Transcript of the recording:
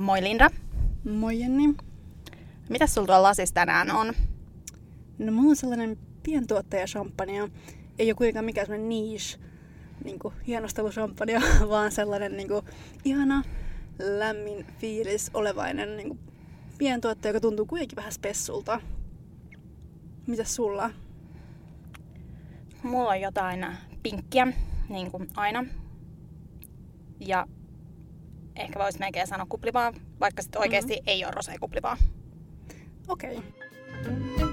Moi Linda. Moi Jenni. Mitäs sulla tuolla lasissa tänään on? No mulla on sellainen pientuottaja champagne. Ei ole kuitenkaan mikään sellainen niche niin hienosteluchampagne, vaan sellainen niin kuin, ihana, lämmin fiilis olevainen niin kuin, pientuottaja, joka tuntuu kuitenkin vähän spessulta. Mitäs sulla? Mulla on jotain pinkkiä, niin kuin aina. Ja ehkä voisi melkein sanoa kuplivaa, vaikka sitten oikeasti mm-hmm. ei ole rosé kuplivaa. Okei. Okay.